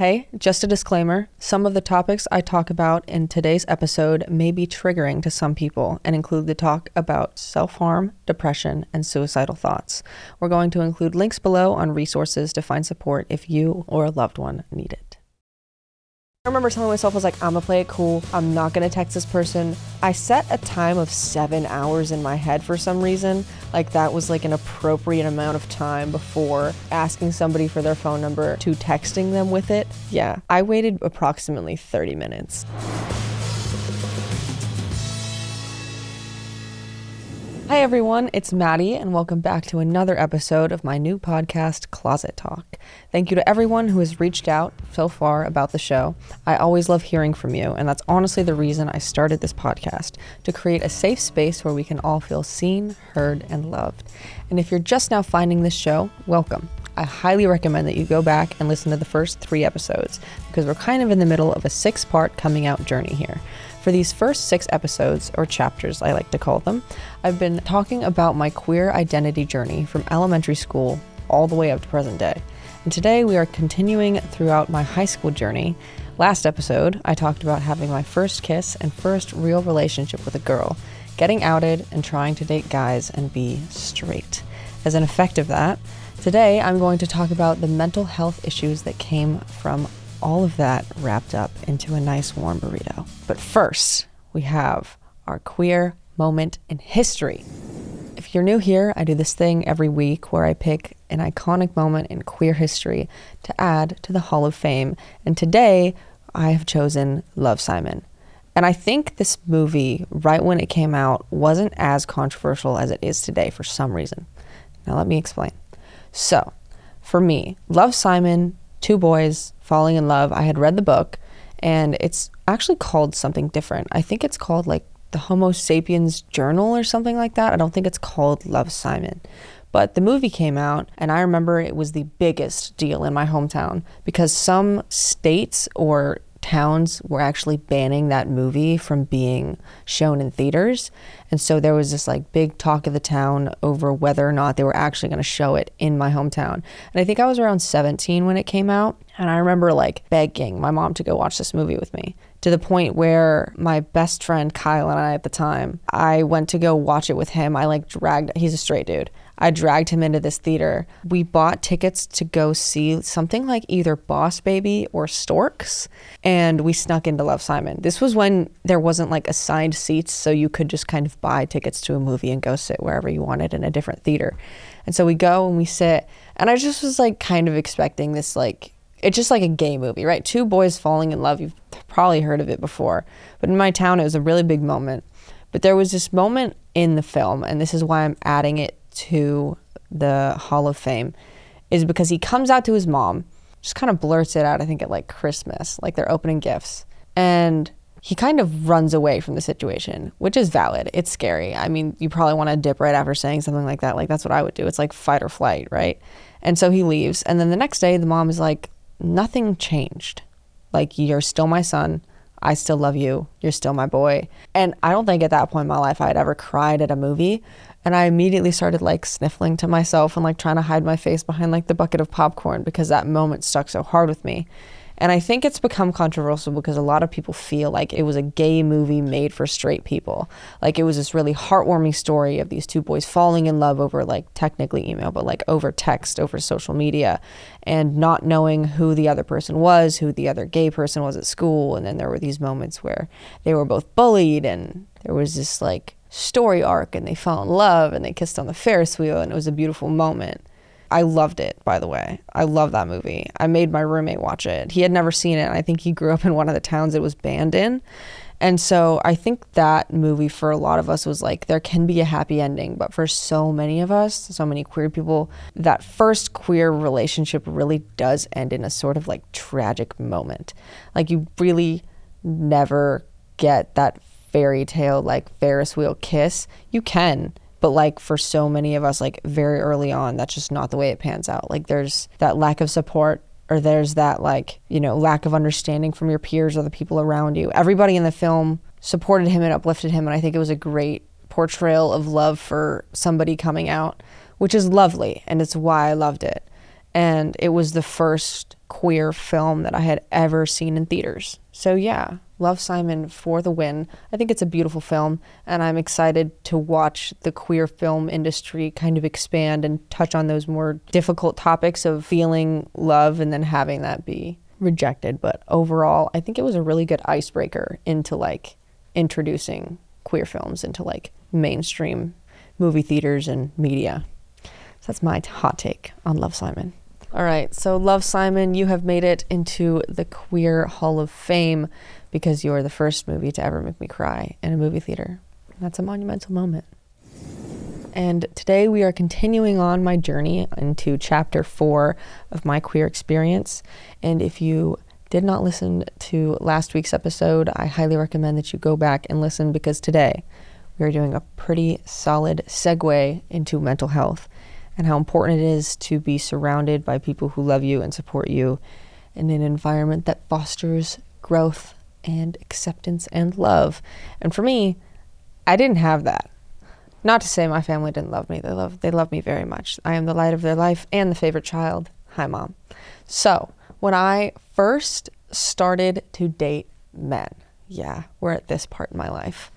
Hey, just a disclaimer some of the topics I talk about in today's episode may be triggering to some people and include the talk about self harm, depression, and suicidal thoughts. We're going to include links below on resources to find support if you or a loved one need it. I remember telling myself, I was like, I'm gonna play it cool. I'm not gonna text this person. I set a time of seven hours in my head for some reason. Like, that was like an appropriate amount of time before asking somebody for their phone number to texting them with it. Yeah, I waited approximately 30 minutes. Hi, everyone. It's Mattie, and welcome back to another episode of my new podcast, Closet Talk. Thank you to everyone who has reached out so far about the show. I always love hearing from you, and that's honestly the reason I started this podcast to create a safe space where we can all feel seen, heard, and loved. And if you're just now finding this show, welcome. I highly recommend that you go back and listen to the first three episodes because we're kind of in the middle of a six part coming out journey here. For these first six episodes, or chapters I like to call them, I've been talking about my queer identity journey from elementary school all the way up to present day. And today we are continuing throughout my high school journey. Last episode, I talked about having my first kiss and first real relationship with a girl, getting outed, and trying to date guys and be straight. As an effect of that, today I'm going to talk about the mental health issues that came from all of that wrapped up into a nice warm burrito. But first, we have our queer moment in history. If you're new here, I do this thing every week where I pick an iconic moment in queer history to add to the Hall of Fame. And today, I have chosen Love Simon. And I think this movie, right when it came out, wasn't as controversial as it is today for some reason. Now, let me explain. So, for me, Love Simon, two boys, falling in love. I had read the book and it's actually called something different. I think it's called like the Homo sapiens Journal or something like that. I don't think it's called Love Simon. But the movie came out, and I remember it was the biggest deal in my hometown because some states or towns were actually banning that movie from being shown in theaters. And so there was this like big talk of the town over whether or not they were actually going to show it in my hometown. And I think I was around 17 when it came out. And I remember like begging my mom to go watch this movie with me to the point where my best friend Kyle and I at the time, I went to go watch it with him. I like dragged, he's a straight dude. I dragged him into this theater. We bought tickets to go see something like either Boss Baby or Storks, and we snuck into Love Simon. This was when there wasn't like assigned seats, so you could just kind of buy tickets to a movie and go sit wherever you wanted in a different theater. And so we go and we sit, and I just was like kind of expecting this like it's just like a gay movie, right? Two boys falling in love. You've probably heard of it before. But in my town, it was a really big moment. But there was this moment in the film, and this is why I'm adding it to the Hall of Fame is because he comes out to his mom, just kind of blurts it out, I think at like Christmas, like they're opening gifts. And he kind of runs away from the situation, which is valid. It's scary. I mean, you probably want to dip right after saying something like that. Like, that's what I would do. It's like fight or flight, right? And so he leaves. And then the next day, the mom is like, nothing changed. Like, you're still my son. I still love you. You're still my boy. And I don't think at that point in my life I had ever cried at a movie. And I immediately started like sniffling to myself and like trying to hide my face behind like the bucket of popcorn because that moment stuck so hard with me. And I think it's become controversial because a lot of people feel like it was a gay movie made for straight people. Like it was this really heartwarming story of these two boys falling in love over like technically email, but like over text, over social media, and not knowing who the other person was, who the other gay person was at school. And then there were these moments where they were both bullied and there was this like story arc and they fell in love and they kissed on the Ferris wheel and it was a beautiful moment. I loved it, by the way. I love that movie. I made my roommate watch it. He had never seen it. I think he grew up in one of the towns it was banned in. And so I think that movie for a lot of us was like, there can be a happy ending. But for so many of us, so many queer people, that first queer relationship really does end in a sort of like tragic moment. Like you really never get that fairy tale, like Ferris wheel kiss. You can but like for so many of us like very early on that's just not the way it pans out like there's that lack of support or there's that like you know lack of understanding from your peers or the people around you everybody in the film supported him and uplifted him and i think it was a great portrayal of love for somebody coming out which is lovely and it's why i loved it and it was the first queer film that I had ever seen in theaters. So, yeah, Love Simon for the win. I think it's a beautiful film, and I'm excited to watch the queer film industry kind of expand and touch on those more difficult topics of feeling love and then having that be rejected. But overall, I think it was a really good icebreaker into like introducing queer films into like mainstream movie theaters and media. So that's my hot take on Love Simon. All right, so Love Simon, you have made it into the Queer Hall of Fame because you're the first movie to ever make me cry in a movie theater. That's a monumental moment. And today we are continuing on my journey into chapter four of my queer experience. And if you did not listen to last week's episode, I highly recommend that you go back and listen because today we are doing a pretty solid segue into mental health and how important it is to be surrounded by people who love you and support you in an environment that fosters growth and acceptance and love. And for me, I didn't have that. Not to say my family didn't love me. They love they love me very much. I am the light of their life and the favorite child. Hi mom. So, when I first started to date men, yeah, we're at this part in my life.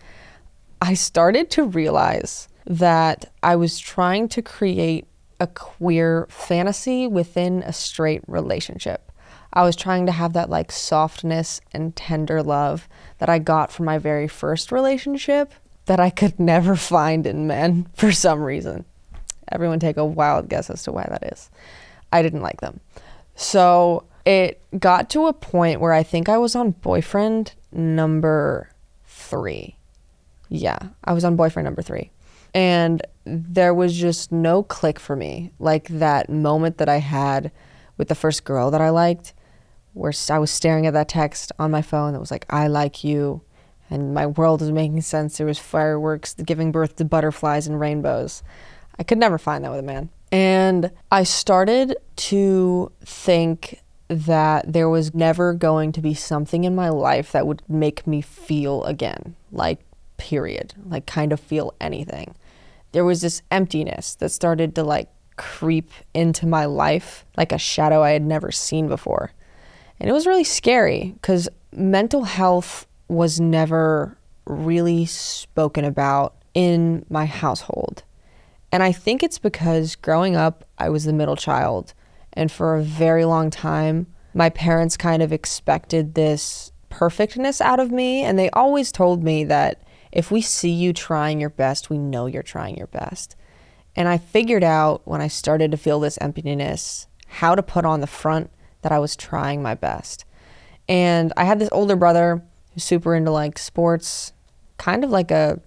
I started to realize that I was trying to create a queer fantasy within a straight relationship. I was trying to have that like softness and tender love that I got from my very first relationship that I could never find in men for some reason. Everyone take a wild guess as to why that is. I didn't like them. So it got to a point where I think I was on boyfriend number three. Yeah, I was on boyfriend number three. And there was just no click for me. Like that moment that I had with the first girl that I liked, where I was staring at that text on my phone that was like, I like you. And my world was making sense. There was fireworks giving birth to butterflies and rainbows. I could never find that with a man. And I started to think that there was never going to be something in my life that would make me feel again, like, period, like, kind of feel anything there was this emptiness that started to like creep into my life like a shadow I had never seen before. And it was really scary because mental health was never really spoken about in my household. And I think it's because growing up, I was the middle child. And for a very long time, my parents kind of expected this perfectness out of me. And they always told me that if we see you trying your best, we know you're trying your best. And I figured out when I started to feel this emptiness how to put on the front that I was trying my best. And I had this older brother who's super into like sports, kind of like a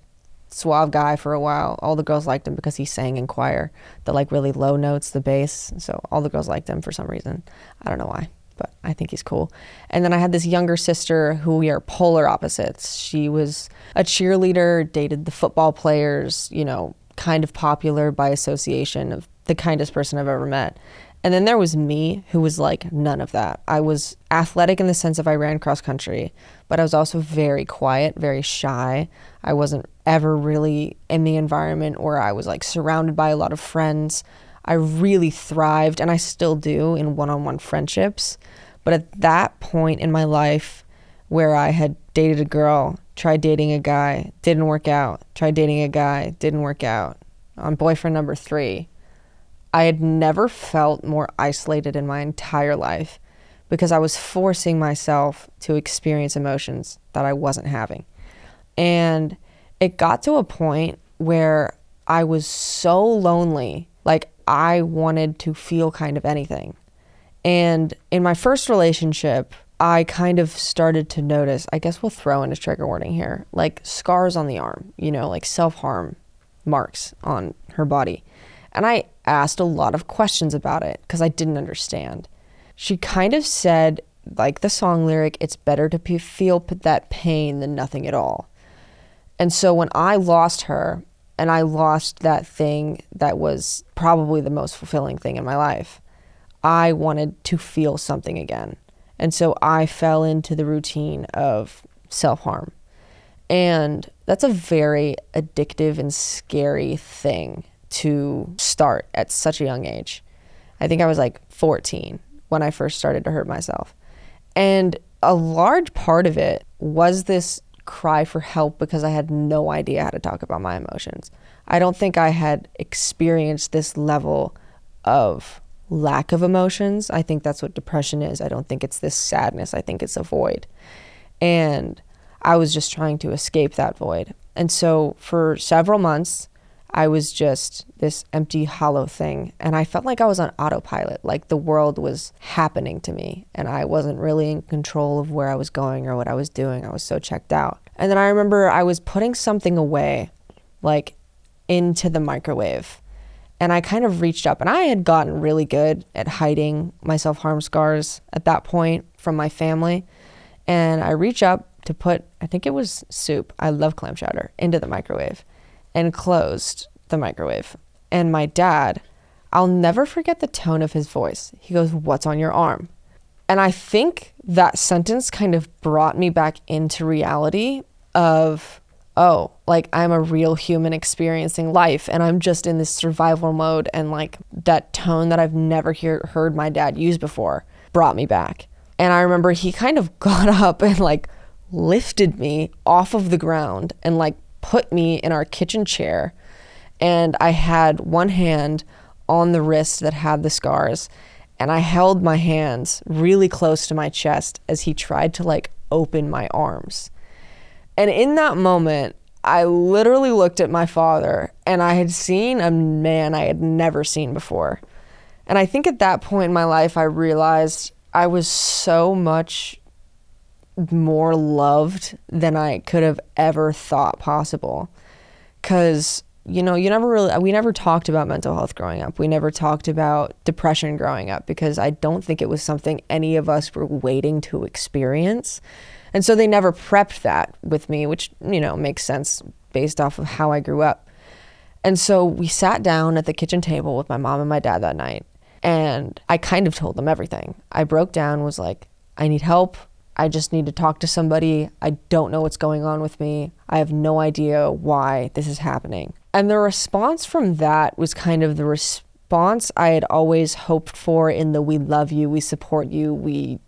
suave guy for a while. All the girls liked him because he sang in choir, the like really low notes, the bass. So all the girls liked him for some reason. I don't know why but I think he's cool. And then I had this younger sister who we are polar opposites. She was a cheerleader, dated the football players, you know, kind of popular by association of the kindest person I've ever met. And then there was me, who was like none of that. I was athletic in the sense of I ran cross country, but I was also very quiet, very shy. I wasn't ever really in the environment where I was like surrounded by a lot of friends. I really thrived, and I still do, in one on one friendships. But at that point in my life where I had dated a girl, tried dating a guy, didn't work out, tried dating a guy, didn't work out, on boyfriend number three, I had never felt more isolated in my entire life because I was forcing myself to experience emotions that I wasn't having. And it got to a point where I was so lonely. Like, I wanted to feel kind of anything. And in my first relationship, I kind of started to notice, I guess we'll throw in a trigger warning here, like scars on the arm, you know, like self harm marks on her body. And I asked a lot of questions about it because I didn't understand. She kind of said, like the song lyric, it's better to p- feel p- that pain than nothing at all. And so when I lost her, and I lost that thing that was probably the most fulfilling thing in my life. I wanted to feel something again. And so I fell into the routine of self harm. And that's a very addictive and scary thing to start at such a young age. I think I was like 14 when I first started to hurt myself. And a large part of it was this cry for help because I had no idea how to talk about my emotions. I don't think I had experienced this level of lack of emotions. I think that's what depression is. I don't think it's this sadness. I think it's a void. And I was just trying to escape that void. And so for several months, I was just this empty, hollow thing. And I felt like I was on autopilot, like the world was happening to me. And I wasn't really in control of where I was going or what I was doing. I was so checked out. And then I remember I was putting something away, like into the microwave. And I kind of reached up, and I had gotten really good at hiding my self harm scars at that point from my family. And I reach up to put, I think it was soup, I love clam chowder, into the microwave and closed the microwave. And my dad, I'll never forget the tone of his voice. He goes, What's on your arm? And I think that sentence kind of brought me back into reality of, oh, like I'm a real human experiencing life and I'm just in this survival mode. And like that tone that I've never hear, heard my dad use before brought me back. And I remember he kind of got up and like lifted me off of the ground and like put me in our kitchen chair. And I had one hand on the wrist that had the scars. And I held my hands really close to my chest as he tried to like open my arms. And in that moment, I literally looked at my father and I had seen a man I had never seen before. And I think at that point in my life, I realized I was so much more loved than I could have ever thought possible. Because, you know, you never really, we never talked about mental health growing up. We never talked about depression growing up because I don't think it was something any of us were waiting to experience. And so they never prepped that with me, which, you know, makes sense based off of how I grew up. And so we sat down at the kitchen table with my mom and my dad that night. And I kind of told them everything. I broke down, was like, I need help. I just need to talk to somebody. I don't know what's going on with me. I have no idea why this is happening. And the response from that was kind of the response I had always hoped for in the we love you, we support you, we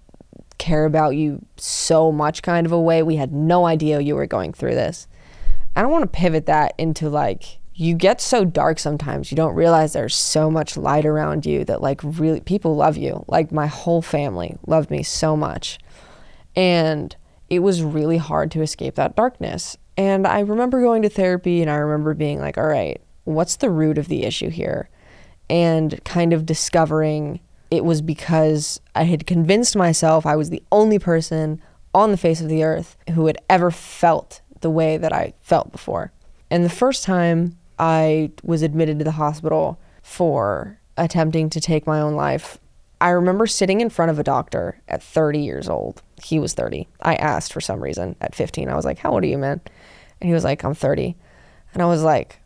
care about you so much kind of a way. We had no idea you were going through this. I don't want to pivot that into like, you get so dark sometimes. You don't realize there's so much light around you that, like, really, people love you. Like, my whole family loved me so much. And it was really hard to escape that darkness. And I remember going to therapy and I remember being like, all right, what's the root of the issue here? And kind of discovering it was because I had convinced myself I was the only person on the face of the earth who had ever felt the way that I felt before. And the first time I was admitted to the hospital for attempting to take my own life, I remember sitting in front of a doctor at 30 years old. He was 30. I asked for some reason at 15. I was like, How old are you, man? And he was like, I'm 30. And I was like,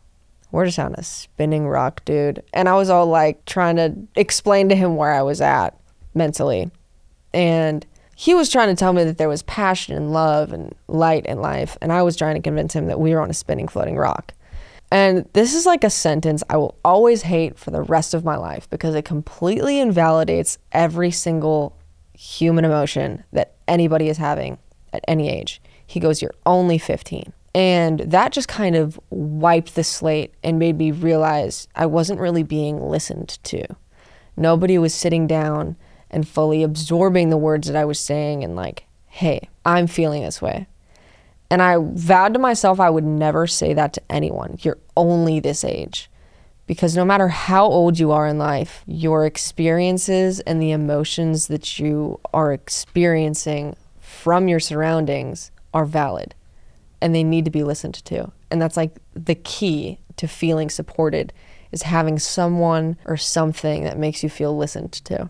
We're just on a spinning rock, dude. And I was all like trying to explain to him where I was at mentally. And he was trying to tell me that there was passion and love and light in life. And I was trying to convince him that we were on a spinning floating rock. And this is like a sentence I will always hate for the rest of my life because it completely invalidates every single human emotion that anybody is having at any age. He goes, You're only 15. And that just kind of wiped the slate and made me realize I wasn't really being listened to. Nobody was sitting down and fully absorbing the words that I was saying and, like, hey, I'm feeling this way. And I vowed to myself I would never say that to anyone. You're only this age. Because no matter how old you are in life, your experiences and the emotions that you are experiencing from your surroundings are valid and they need to be listened to. And that's like the key to feeling supported is having someone or something that makes you feel listened to.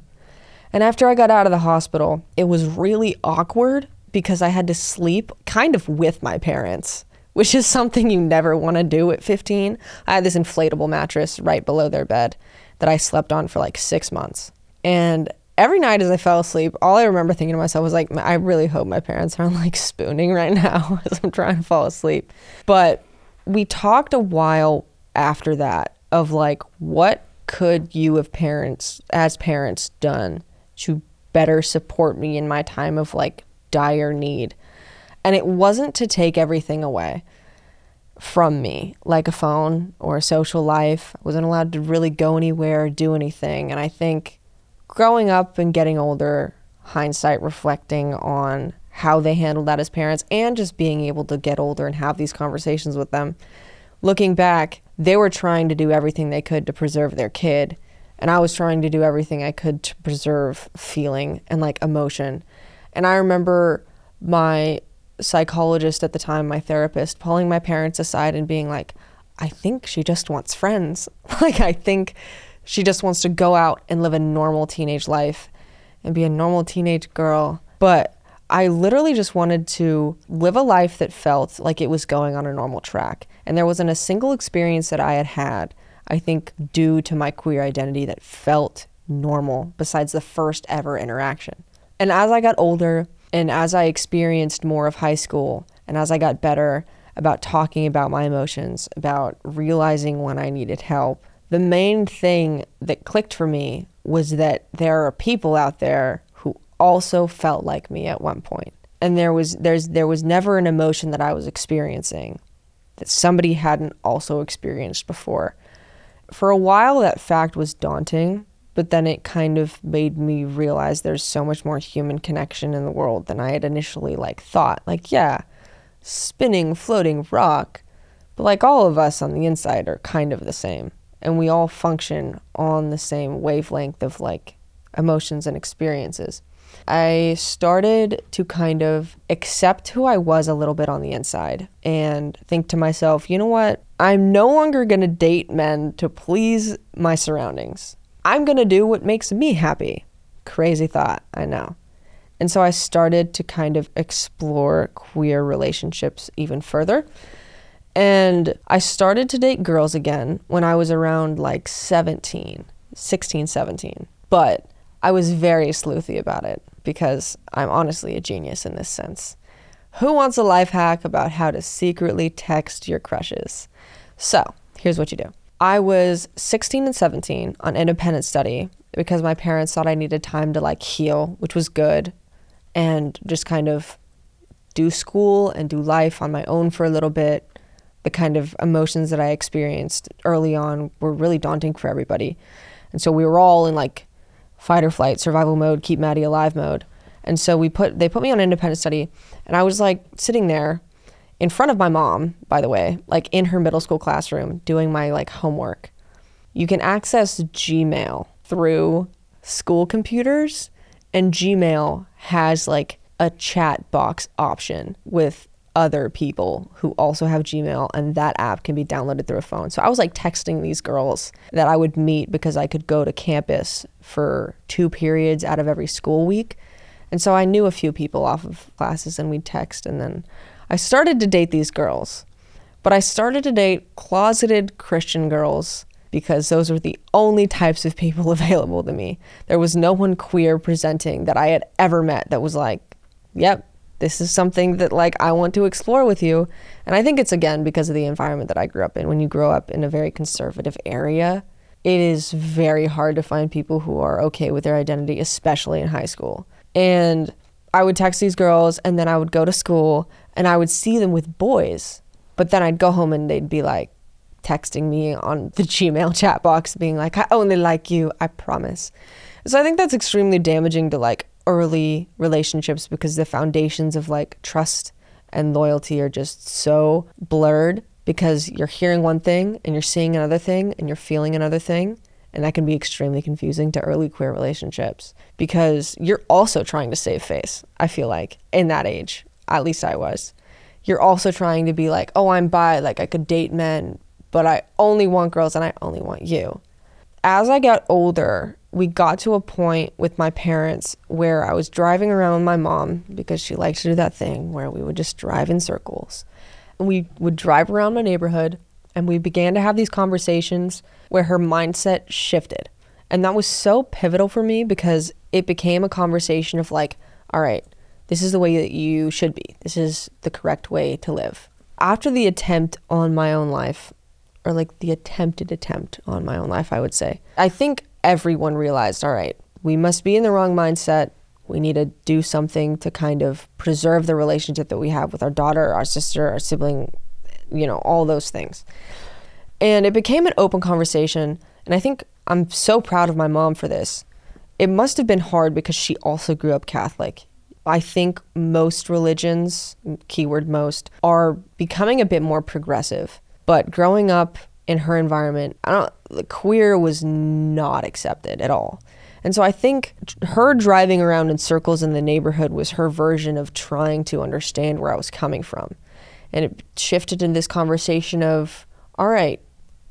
And after I got out of the hospital, it was really awkward because I had to sleep kind of with my parents, which is something you never want to do at 15. I had this inflatable mattress right below their bed that I slept on for like six months. And every night as I fell asleep, all I remember thinking to myself was like, I really hope my parents aren't like spooning right now as I'm trying to fall asleep. But we talked a while after that of like, what could you have parents, as parents, done to better support me in my time of like dire need. And it wasn't to take everything away from me, like a phone or a social life. I wasn't allowed to really go anywhere or do anything. And I think growing up and getting older, hindsight reflecting on how they handled that as parents and just being able to get older and have these conversations with them. Looking back, they were trying to do everything they could to preserve their kid. And I was trying to do everything I could to preserve feeling and like emotion. And I remember my psychologist at the time, my therapist, pulling my parents aside and being like, I think she just wants friends. like, I think she just wants to go out and live a normal teenage life and be a normal teenage girl. But I literally just wanted to live a life that felt like it was going on a normal track. And there wasn't a single experience that I had had, I think, due to my queer identity that felt normal besides the first ever interaction. And as I got older and as I experienced more of high school and as I got better about talking about my emotions, about realizing when I needed help, the main thing that clicked for me was that there are people out there who also felt like me at one point. And there was there's there was never an emotion that I was experiencing that somebody hadn't also experienced before. For a while that fact was daunting, but then it kind of made me realize there's so much more human connection in the world than I had initially like thought. Like, yeah, spinning, floating rock, but like all of us on the inside are kind of the same. And we all function on the same wavelength of like emotions and experiences. I started to kind of accept who I was a little bit on the inside and think to myself, you know what? I'm no longer going to date men to please my surroundings. I'm going to do what makes me happy. Crazy thought, I know. And so I started to kind of explore queer relationships even further. And I started to date girls again when I was around like 17, 16, 17. But I was very sleuthy about it because I'm honestly a genius in this sense. Who wants a life hack about how to secretly text your crushes? So, here's what you do. I was 16 and 17 on independent study because my parents thought I needed time to like heal, which was good, and just kind of do school and do life on my own for a little bit. The kind of emotions that I experienced early on were really daunting for everybody. And so we were all in like fight or flight, survival mode, keep Mattie alive mode. And so we put they put me on independent study and I was like sitting there in front of my mom, by the way, like in her middle school classroom doing my like homework. You can access Gmail through school computers and Gmail has like a chat box option with other people who also have Gmail, and that app can be downloaded through a phone. So I was like texting these girls that I would meet because I could go to campus for two periods out of every school week. And so I knew a few people off of classes, and we'd text. And then I started to date these girls, but I started to date closeted Christian girls because those were the only types of people available to me. There was no one queer presenting that I had ever met that was like, yep, this is something that like I want to explore with you. And I think it's again because of the environment that I grew up in. When you grow up in a very conservative area, it is very hard to find people who are okay with their identity, especially in high school. And I would text these girls and then I would go to school and I would see them with boys. But then I'd go home and they'd be like texting me on the Gmail chat box being like, I only like you, I promise. So I think that's extremely damaging to like early relationships because the foundations of like trust and loyalty are just so blurred because you're hearing one thing and you're seeing another thing and you're feeling another thing. And that can be extremely confusing to early queer relationships because you're also trying to save face, I feel like, in that age. At least I was. You're also trying to be like, oh, I'm bi, like I could date men, but I only want girls and I only want you. As I got older we got to a point with my parents where I was driving around with my mom because she liked to do that thing where we would just drive in circles. And we would drive around my neighborhood and we began to have these conversations where her mindset shifted. And that was so pivotal for me because it became a conversation of like, all right, this is the way that you should be. This is the correct way to live. After the attempt on my own life, or like the attempted attempt on my own life, I would say, I think everyone realized, all right, we must be in the wrong mindset. We need to do something to kind of preserve the relationship that we have with our daughter, our sister, our sibling, you know, all those things. And it became an open conversation. And I think I'm so proud of my mom for this. It must have been hard because she also grew up Catholic. I think most religions, keyword most, are becoming a bit more progressive. But growing up in her environment, I don't queer was not accepted at all. And so I think her driving around in circles in the neighborhood was her version of trying to understand where I was coming from. And it shifted in this conversation of, all right,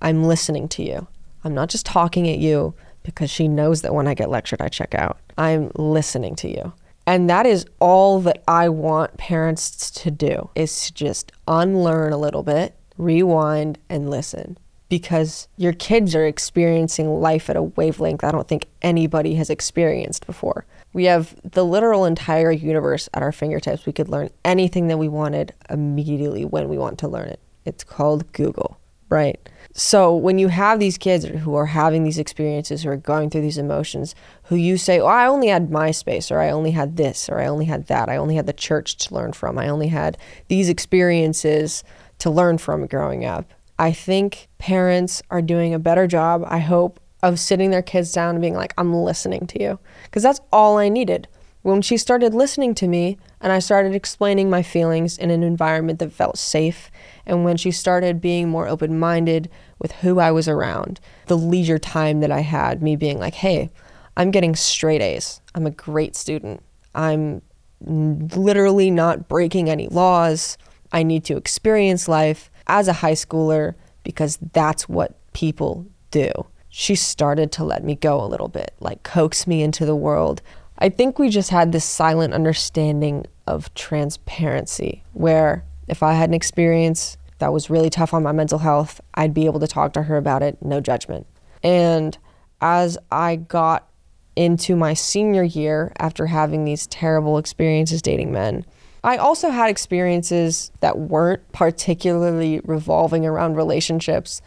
I'm listening to you. I'm not just talking at you because she knows that when I get lectured, I check out. I'm listening to you. And that is all that I want parents to do is to just unlearn a little bit, rewind and listen because your kids are experiencing life at a wavelength I don't think anybody has experienced before. We have the literal entire universe at our fingertips. We could learn anything that we wanted immediately when we want to learn it. It's called Google, right? So when you have these kids who are having these experiences, who are going through these emotions, who you say, "Oh, I only had MySpace, or I only had this, or I only had that, I only had the church to learn from, I only had these experiences to learn from growing up," I think parents are doing a better job, I hope, of sitting their kids down and being like, I'm listening to you. Because that's all I needed. When she started listening to me and I started explaining my feelings in an environment that felt safe, and when she started being more open minded with who I was around, the leisure time that I had, me being like, hey, I'm getting straight A's. I'm a great student. I'm literally not breaking any laws. I need to experience life as a high schooler because that's what people do. She started to let me go a little bit, like coax me into the world. I think we just had this silent understanding of transparency where if I had an experience that was really tough on my mental health, I'd be able to talk to her about it, no judgment. And as I got into my senior year after having these terrible experiences dating men, I also had experiences that weren't particularly revolving around relationships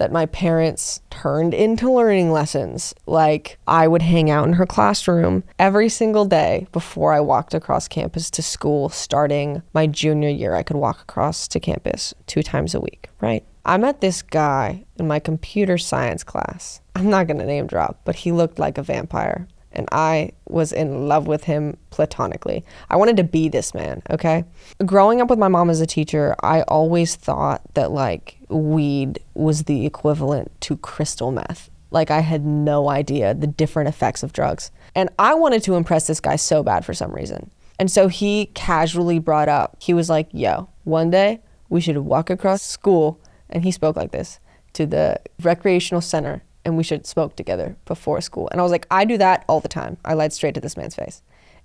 that my parents turned into learning lessons. Like, I would hang out in her classroom every single day before I walked across campus to school, starting my junior year. I could walk across to campus two times a week, right? I met this guy in my computer science class. I'm not gonna name drop, but he looked like a vampire and I was in love with him platonically. I wanted to be this man, okay? Growing up with my mom as a teacher, I always thought that like weed was the equivalent to crystal meth. Like I had no idea the different effects of drugs. And I wanted to impress this guy so bad for some reason. And so he casually brought up, he was like, yo, one day we should walk across school. And he spoke like this to the recreational center and we should smoke together before school. And I was like, I do that all the time. I lied straight to this man's face.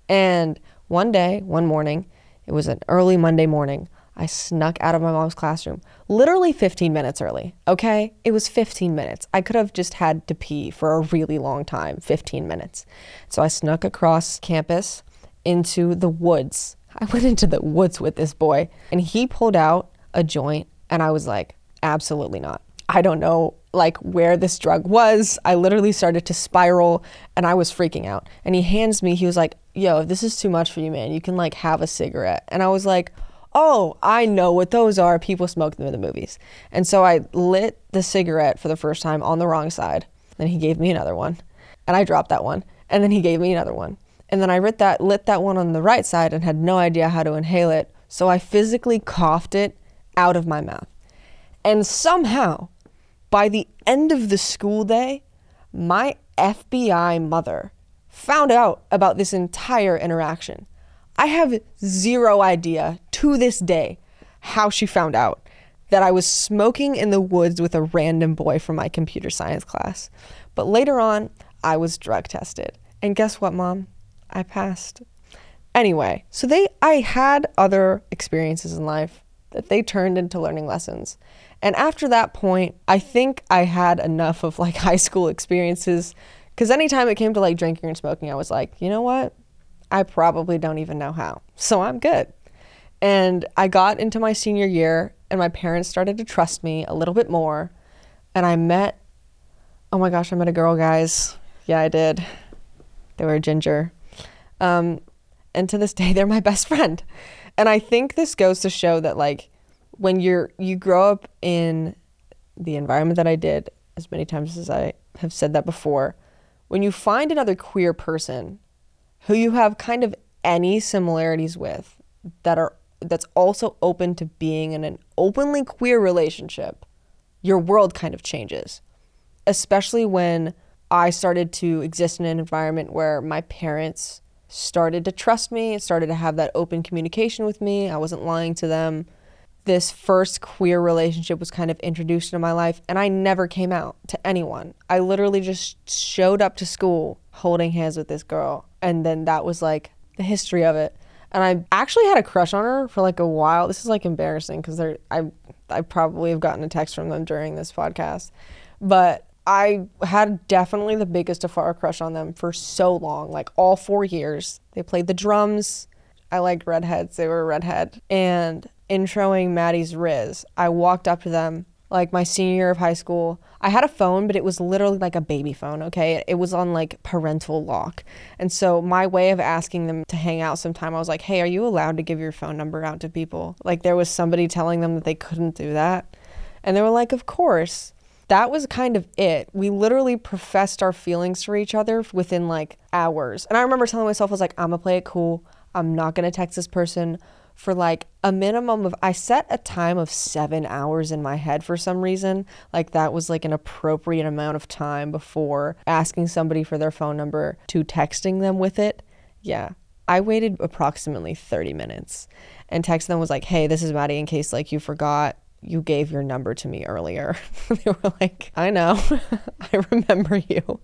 And one day, one morning, it was an early Monday morning, I snuck out of my mom's classroom, literally 15 minutes early. Okay? It was 15 minutes. I could have just had to pee for a really long time, 15 minutes. So I snuck across campus into the woods. I went into the woods with this boy, and he pulled out a joint, and I was like, absolutely not. I don't know like where this drug was. I literally started to spiral and I was freaking out. And he hands me, he was like, Yo, this is too much for you, man, you can like have a cigarette. And I was like, Oh, I know what those are. People smoke them in the movies. And so I lit the cigarette for the first time on the wrong side. Then he gave me another one. And I dropped that one. And then he gave me another one. And then I lit that lit that one on the right side and had no idea how to inhale it. So I physically coughed it out of my mouth. And somehow by the end of the school day, my FBI mother found out about this entire interaction. I have zero idea to this day how she found out that I was smoking in the woods with a random boy from my computer science class. But later on, I was drug tested. And guess what, mom? I passed. Anyway, so they I had other experiences in life that they turned into learning lessons. And after that point, I think I had enough of like high school experiences because anytime it came to like drinking and smoking, I was like, you know what? I probably don't even know how. So I'm good. And I got into my senior year and my parents started to trust me a little bit more. And I met, oh my gosh, I met a girl, guys. Yeah, I did. They were ginger. Um, and to this day, they're my best friend. And I think this goes to show that, like, when you're you grow up in the environment that I did, as many times as I have said that before, when you find another queer person who you have kind of any similarities with that are that's also open to being in an openly queer relationship, your world kind of changes. Especially when I started to exist in an environment where my parents started to trust me, started to have that open communication with me. I wasn't lying to them. This first queer relationship was kind of introduced into my life, and I never came out to anyone. I literally just showed up to school holding hands with this girl, and then that was like the history of it and I actually had a crush on her for like a while. This is like embarrassing because I I probably have gotten a text from them during this podcast, but I had definitely the biggest afar crush on them for so long, like all four years. They played the drums. I liked redheads. They were a redhead. And introing Mattie's Riz, I walked up to them like my senior year of high school. I had a phone, but it was literally like a baby phone, okay? It was on like parental lock. And so my way of asking them to hang out sometime, I was like, hey, are you allowed to give your phone number out to people? Like there was somebody telling them that they couldn't do that. And they were like, of course. That was kind of it. We literally professed our feelings for each other within like hours. And I remember telling myself, I was like, I'm gonna play it cool. I'm not gonna text this person for like a minimum of I set a time of 7 hours in my head for some reason. Like that was like an appropriate amount of time before asking somebody for their phone number to texting them with it. Yeah. I waited approximately 30 minutes and texted them was like hey this is Mattie in case like you forgot you gave your number to me earlier. they were like, I know, I remember you.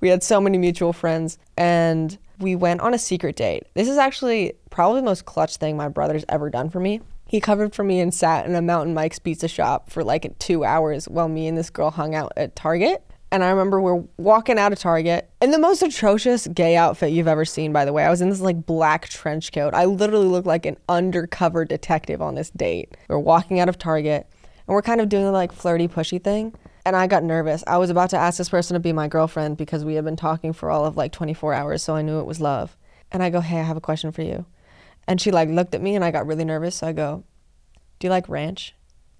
We had so many mutual friends and we went on a secret date. This is actually probably the most clutch thing my brother's ever done for me. He covered for me and sat in a Mountain Mike's pizza shop for like two hours while me and this girl hung out at Target. And I remember we're walking out of Target in the most atrocious gay outfit you've ever seen, by the way. I was in this like black trench coat. I literally looked like an undercover detective on this date. We're walking out of Target and we're kind of doing the like flirty, pushy thing. And I got nervous. I was about to ask this person to be my girlfriend because we had been talking for all of like 24 hours, so I knew it was love. And I go, "Hey, I have a question for you." And she like looked at me and I got really nervous, so I go, "Do you like ranch?"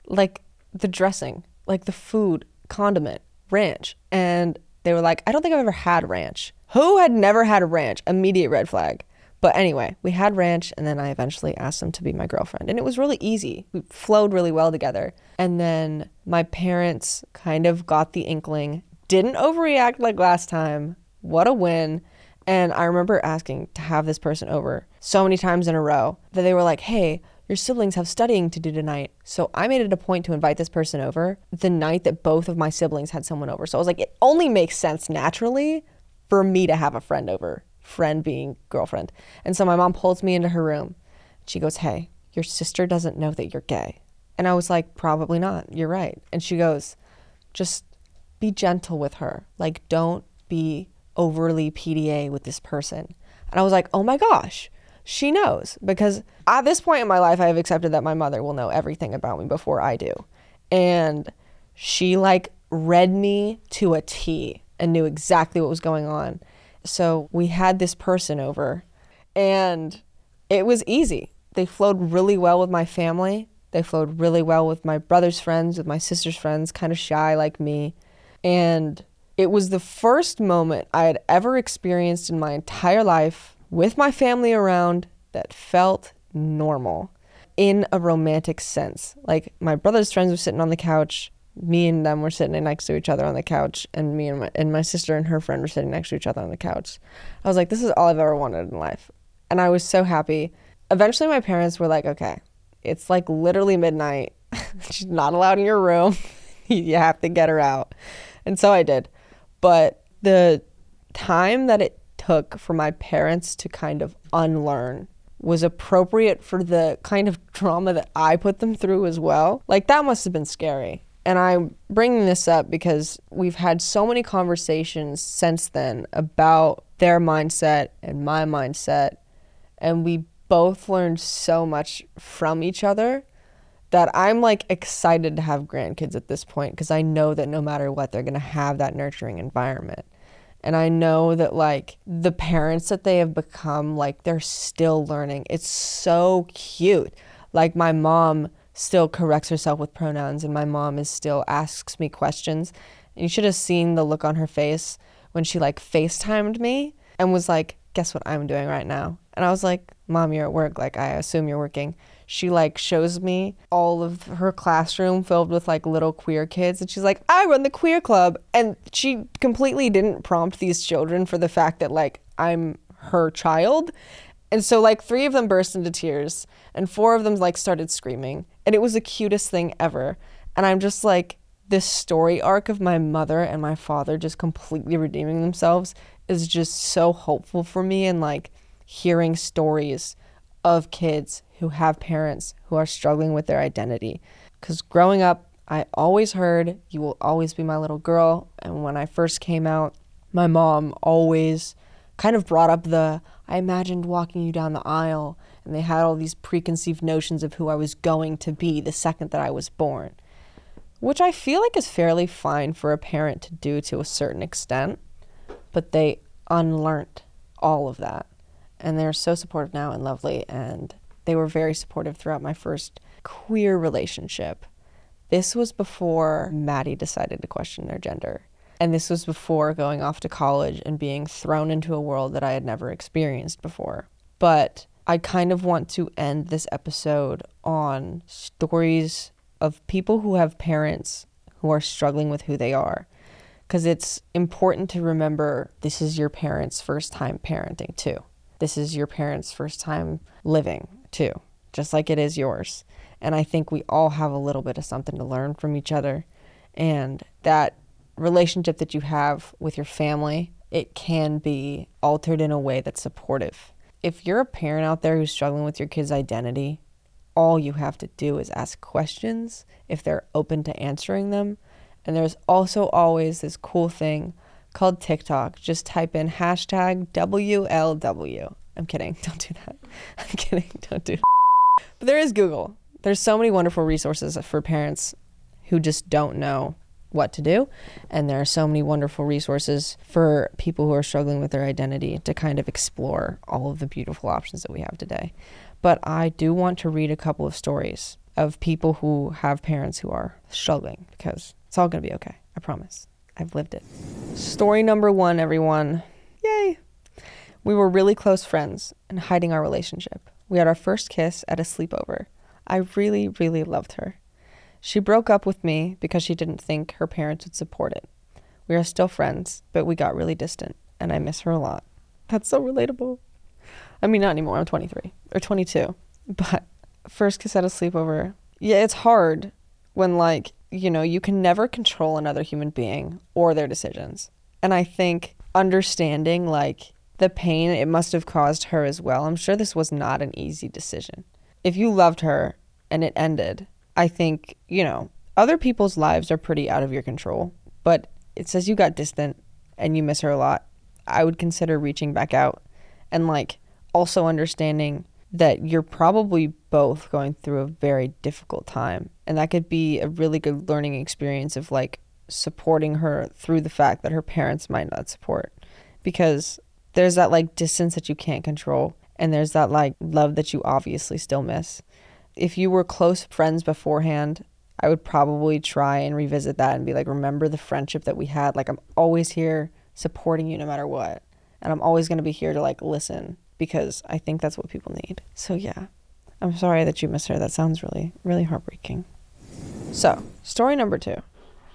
Like the dressing, like the food, condiment, ranch. And they were like, "I don't think I've ever had ranch." Who had never had a ranch? Immediate red flag. But anyway, we had ranch, and then I eventually asked him to be my girlfriend. And it was really easy. We flowed really well together. And then my parents kind of got the inkling, didn't overreact like last time. What a win. And I remember asking to have this person over so many times in a row that they were like, hey, your siblings have studying to do tonight. So I made it a point to invite this person over the night that both of my siblings had someone over. So I was like, it only makes sense naturally for me to have a friend over friend being girlfriend. And so my mom pulls me into her room. She goes, Hey, your sister doesn't know that you're gay. And I was like, Probably not. You're right. And she goes, Just be gentle with her. Like, don't be overly PDA with this person. And I was like, Oh my gosh, she knows. Because at this point in my life, I have accepted that my mother will know everything about me before I do. And she like read me to a T and knew exactly what was going on. So we had this person over and it was easy. They flowed really well with my family. They flowed really well with my brother's friends, with my sister's friends, kind of shy like me. And it was the first moment I had ever experienced in my entire life with my family around that felt normal in a romantic sense. Like my brother's friends were sitting on the couch me and them were sitting next to each other on the couch, and me and my, and my sister and her friend were sitting next to each other on the couch. I was like, this is all I've ever wanted in life. And I was so happy. Eventually, my parents were like, okay, it's like literally midnight. She's not allowed in your room. you have to get her out. And so I did. But the time that it took for my parents to kind of unlearn was appropriate for the kind of trauma that I put them through as well. Like, that must have been scary. And I'm bringing this up because we've had so many conversations since then about their mindset and my mindset. And we both learned so much from each other that I'm like excited to have grandkids at this point because I know that no matter what, they're going to have that nurturing environment. And I know that, like, the parents that they have become, like, they're still learning. It's so cute. Like, my mom still corrects herself with pronouns, and my mom is still asks me questions. And you should have seen the look on her face when she, like, FaceTimed me and was like, Guess what I'm doing right now? And I was like, Mom, you're at work. Like, I assume you're working she like shows me all of her classroom filled with like little queer kids and she's like i run the queer club. And she completely didn't prompt these children for the fact that like i'm her child. And so like three of them burst into tears and four of them like started screaming and it was the cutest thing ever. And i'm just like this story arc of my mother and my father just completely redeeming themselves is just so hopeful for me and like hearing stories of kids who have parents who are struggling with their identity. Because growing up, I always heard, You will always be my little girl. And when I first came out, my mom always kind of brought up the, I imagined walking you down the aisle. And they had all these preconceived notions of who I was going to be the second that I was born, which I feel like is fairly fine for a parent to do to a certain extent. But they unlearned all of that. And they're so supportive now and lovely. And they were very supportive throughout my first queer relationship. This was before Mattie decided to question their gender. And this was before going off to college and being thrown into a world that I had never experienced before. But I kind of want to end this episode on stories of people who have parents who are struggling with who they are. Because it's important to remember this is your parents' first time parenting, too. This is your parents' first time living too, just like it is yours. And I think we all have a little bit of something to learn from each other. And that relationship that you have with your family, it can be altered in a way that's supportive. If you're a parent out there who's struggling with your kid's identity, all you have to do is ask questions if they're open to answering them. And there's also always this cool thing called TikTok. Just type in hashtag WLW I'm kidding. Don't do that. I'm kidding. Don't do. But there is Google. There's so many wonderful resources for parents who just don't know what to do. And there are so many wonderful resources for people who are struggling with their identity to kind of explore all of the beautiful options that we have today. But I do want to read a couple of stories of people who have parents who are struggling because it's all going to be okay. I promise. I've lived it. Story number one, everyone. Yay. We were really close friends and hiding our relationship. We had our first kiss at a sleepover. I really, really loved her. She broke up with me because she didn't think her parents would support it. We are still friends, but we got really distant, and I miss her a lot. That's so relatable. I mean, not anymore. I'm 23 or 22, but first kiss at a sleepover. Yeah, it's hard when, like, you know, you can never control another human being or their decisions. And I think understanding, like, the pain it must have caused her as well. I'm sure this was not an easy decision. If you loved her and it ended, I think, you know, other people's lives are pretty out of your control, but it says you got distant and you miss her a lot. I would consider reaching back out and like also understanding that you're probably both going through a very difficult time. And that could be a really good learning experience of like supporting her through the fact that her parents might not support. Because there's that like distance that you can't control and there's that like love that you obviously still miss. If you were close friends beforehand, I would probably try and revisit that and be like, remember the friendship that we had. Like, I'm always here supporting you no matter what. And I'm always going to be here to like listen because I think that's what people need. So, yeah, I'm sorry that you miss her. That sounds really, really heartbreaking. So, story number two.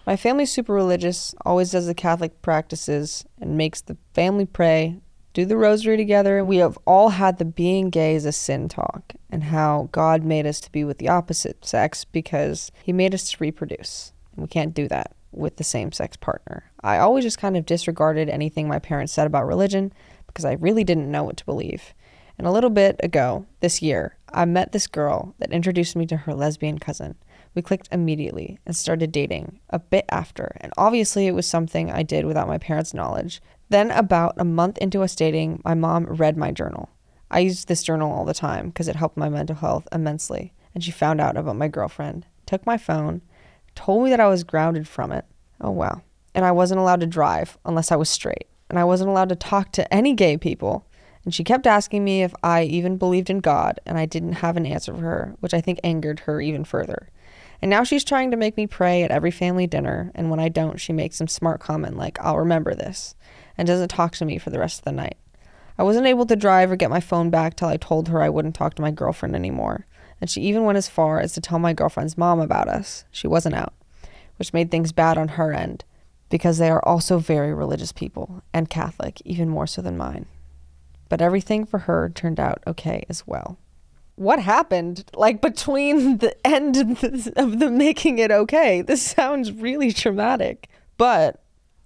My family's super religious, always does the Catholic practices, and makes the family pray do the rosary together. We have all had the being gay is a sin talk and how God made us to be with the opposite sex because he made us to reproduce. And we can't do that with the same sex partner. I always just kind of disregarded anything my parents said about religion because I really didn't know what to believe. And a little bit ago, this year, I met this girl that introduced me to her lesbian cousin. We clicked immediately and started dating a bit after, and obviously it was something I did without my parents' knowledge. Then, about a month into us dating, my mom read my journal. I used this journal all the time because it helped my mental health immensely. And she found out about my girlfriend, took my phone, told me that I was grounded from it. Oh, wow. And I wasn't allowed to drive unless I was straight. and I wasn't allowed to talk to any gay people. And she kept asking me if I even believed in God, and I didn't have an answer for her, which I think angered her even further. And now she's trying to make me pray at every family dinner, and when I don't, she makes some smart comment like, I'll remember this, and doesn't talk to me for the rest of the night. I wasn't able to drive or get my phone back till I told her I wouldn't talk to my girlfriend anymore. And she even went as far as to tell my girlfriend's mom about us. She wasn't out, which made things bad on her end because they are also very religious people and Catholic, even more so than mine. But everything for her turned out okay as well. What happened like between the end of the making it okay? This sounds really traumatic. But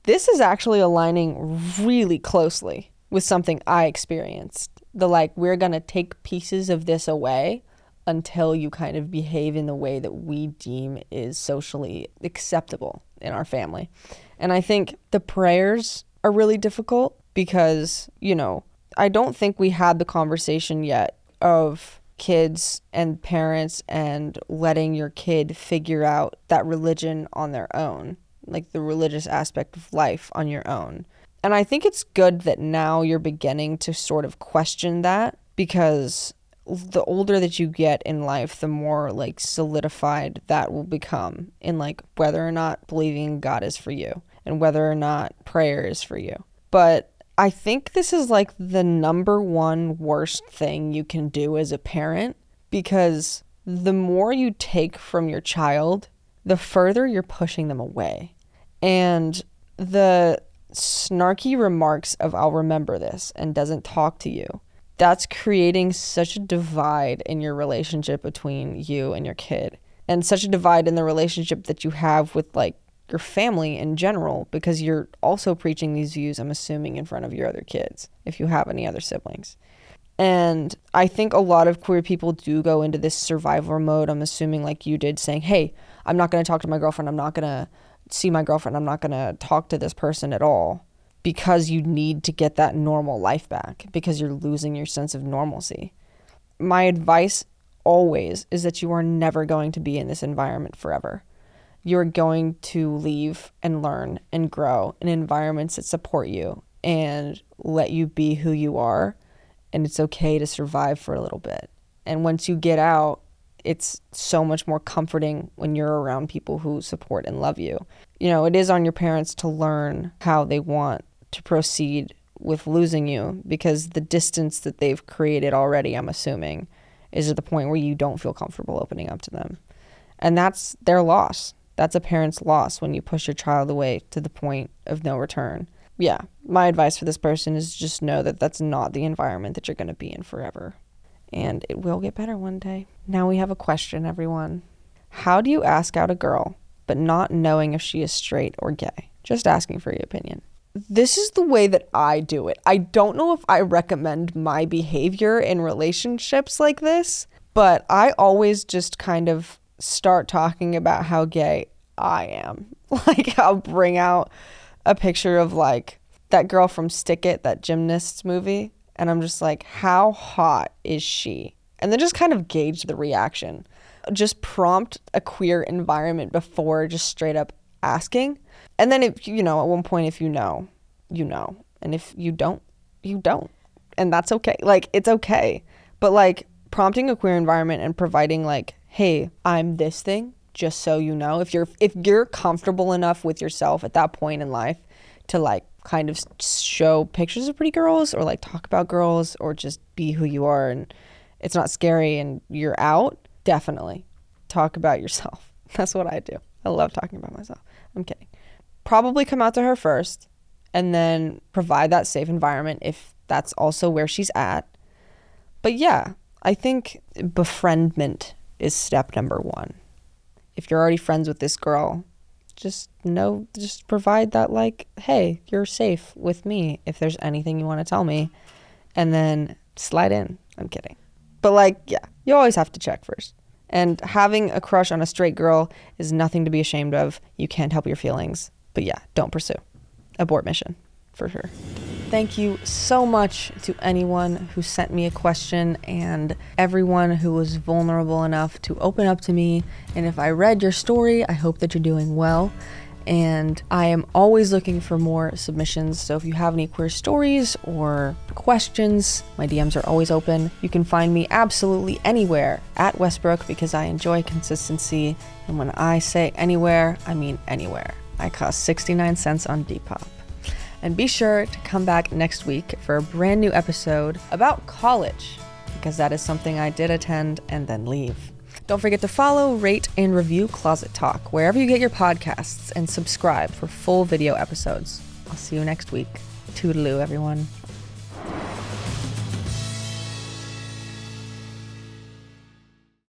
this is actually aligning really closely with something I experienced. The like, we're going to take pieces of this away until you kind of behave in the way that we deem is socially acceptable in our family. And I think the prayers are really difficult because, you know, I don't think we had the conversation yet of kids and parents and letting your kid figure out that religion on their own, like the religious aspect of life on your own. And I think it's good that now you're beginning to sort of question that because the older that you get in life, the more like solidified that will become in like whether or not believing God is for you and whether or not prayer is for you. But I think this is like the number one worst thing you can do as a parent because the more you take from your child, the further you're pushing them away. And the snarky remarks of I'll remember this and doesn't talk to you. That's creating such a divide in your relationship between you and your kid. And such a divide in the relationship that you have with like your family in general because you're also preaching these views, I'm assuming, in front of your other kids, if you have any other siblings. And I think a lot of queer people do go into this survivor mode. I'm assuming, like you did, saying, Hey, I'm not going to talk to my girlfriend. I'm not going to see my girlfriend. I'm not going to talk to this person at all because you need to get that normal life back because you're losing your sense of normalcy. My advice always is that you are never going to be in this environment forever you're going to leave and learn and grow in environments that support you and let you be who you are. And it's okay to survive for a little bit. And once you get out, it's so much more comforting when you're around people who support and love you. You know, it is on your parents to learn how they want to proceed with losing you because the distance that they've created already, I'm assuming, is at the point where you don't feel comfortable opening up to them. And that's their loss that's a parent's loss when you push your child away to the point of no return. Yeah, my advice for this person is just know that that's not the environment that you're going to be in forever. And it will get better one day. Now we have a question, everyone. How do you ask out a girl, but not knowing if she is straight or gay? Just asking for your opinion. This is the way that I do it. I don't know if I recommend my behavior in relationships like this, but I always just kind of start talking about how gay I am. Like, I'll bring out a picture of like that girl from Stick It, that gymnasts movie. And I'm just like, how hot is she? And then just kind of gauge the reaction. Just prompt a queer environment before just straight up asking. And then, if you know, at one point, if you know, you know. And if you don't, you don't. And that's okay. Like, it's okay. But like, prompting a queer environment and providing like hey, I'm this thing, just so you know. If you're if you're comfortable enough with yourself at that point in life to like kind of show pictures of pretty girls or like talk about girls or just be who you are and it's not scary and you're out, definitely talk about yourself. That's what I do. I love talking about myself. I'm kidding. Probably come out to her first and then provide that safe environment if that's also where she's at. But yeah, I think befriendment is step number one. If you're already friends with this girl, just know, just provide that, like, hey, you're safe with me if there's anything you want to tell me. And then slide in. I'm kidding. But, like, yeah, you always have to check first. And having a crush on a straight girl is nothing to be ashamed of. You can't help your feelings. But yeah, don't pursue. Abort mission, for sure. Thank you so much to anyone who sent me a question and everyone who was vulnerable enough to open up to me. And if I read your story, I hope that you're doing well. and I am always looking for more submissions. So if you have any queer stories or questions, my DMs are always open. You can find me absolutely anywhere at Westbrouck because I enjoy consistency. And when I say anywhere, I mean anywhere. I cost 69 cents on Depop. And be sure to come back next week for a brand new episode about college because that is something I did attend and then leave. Don't forget to follow, rate, and review Closet Talk wherever you get your podcasts and subscribe for full video episodes. I'll see you next week. Toodaloo, everyone.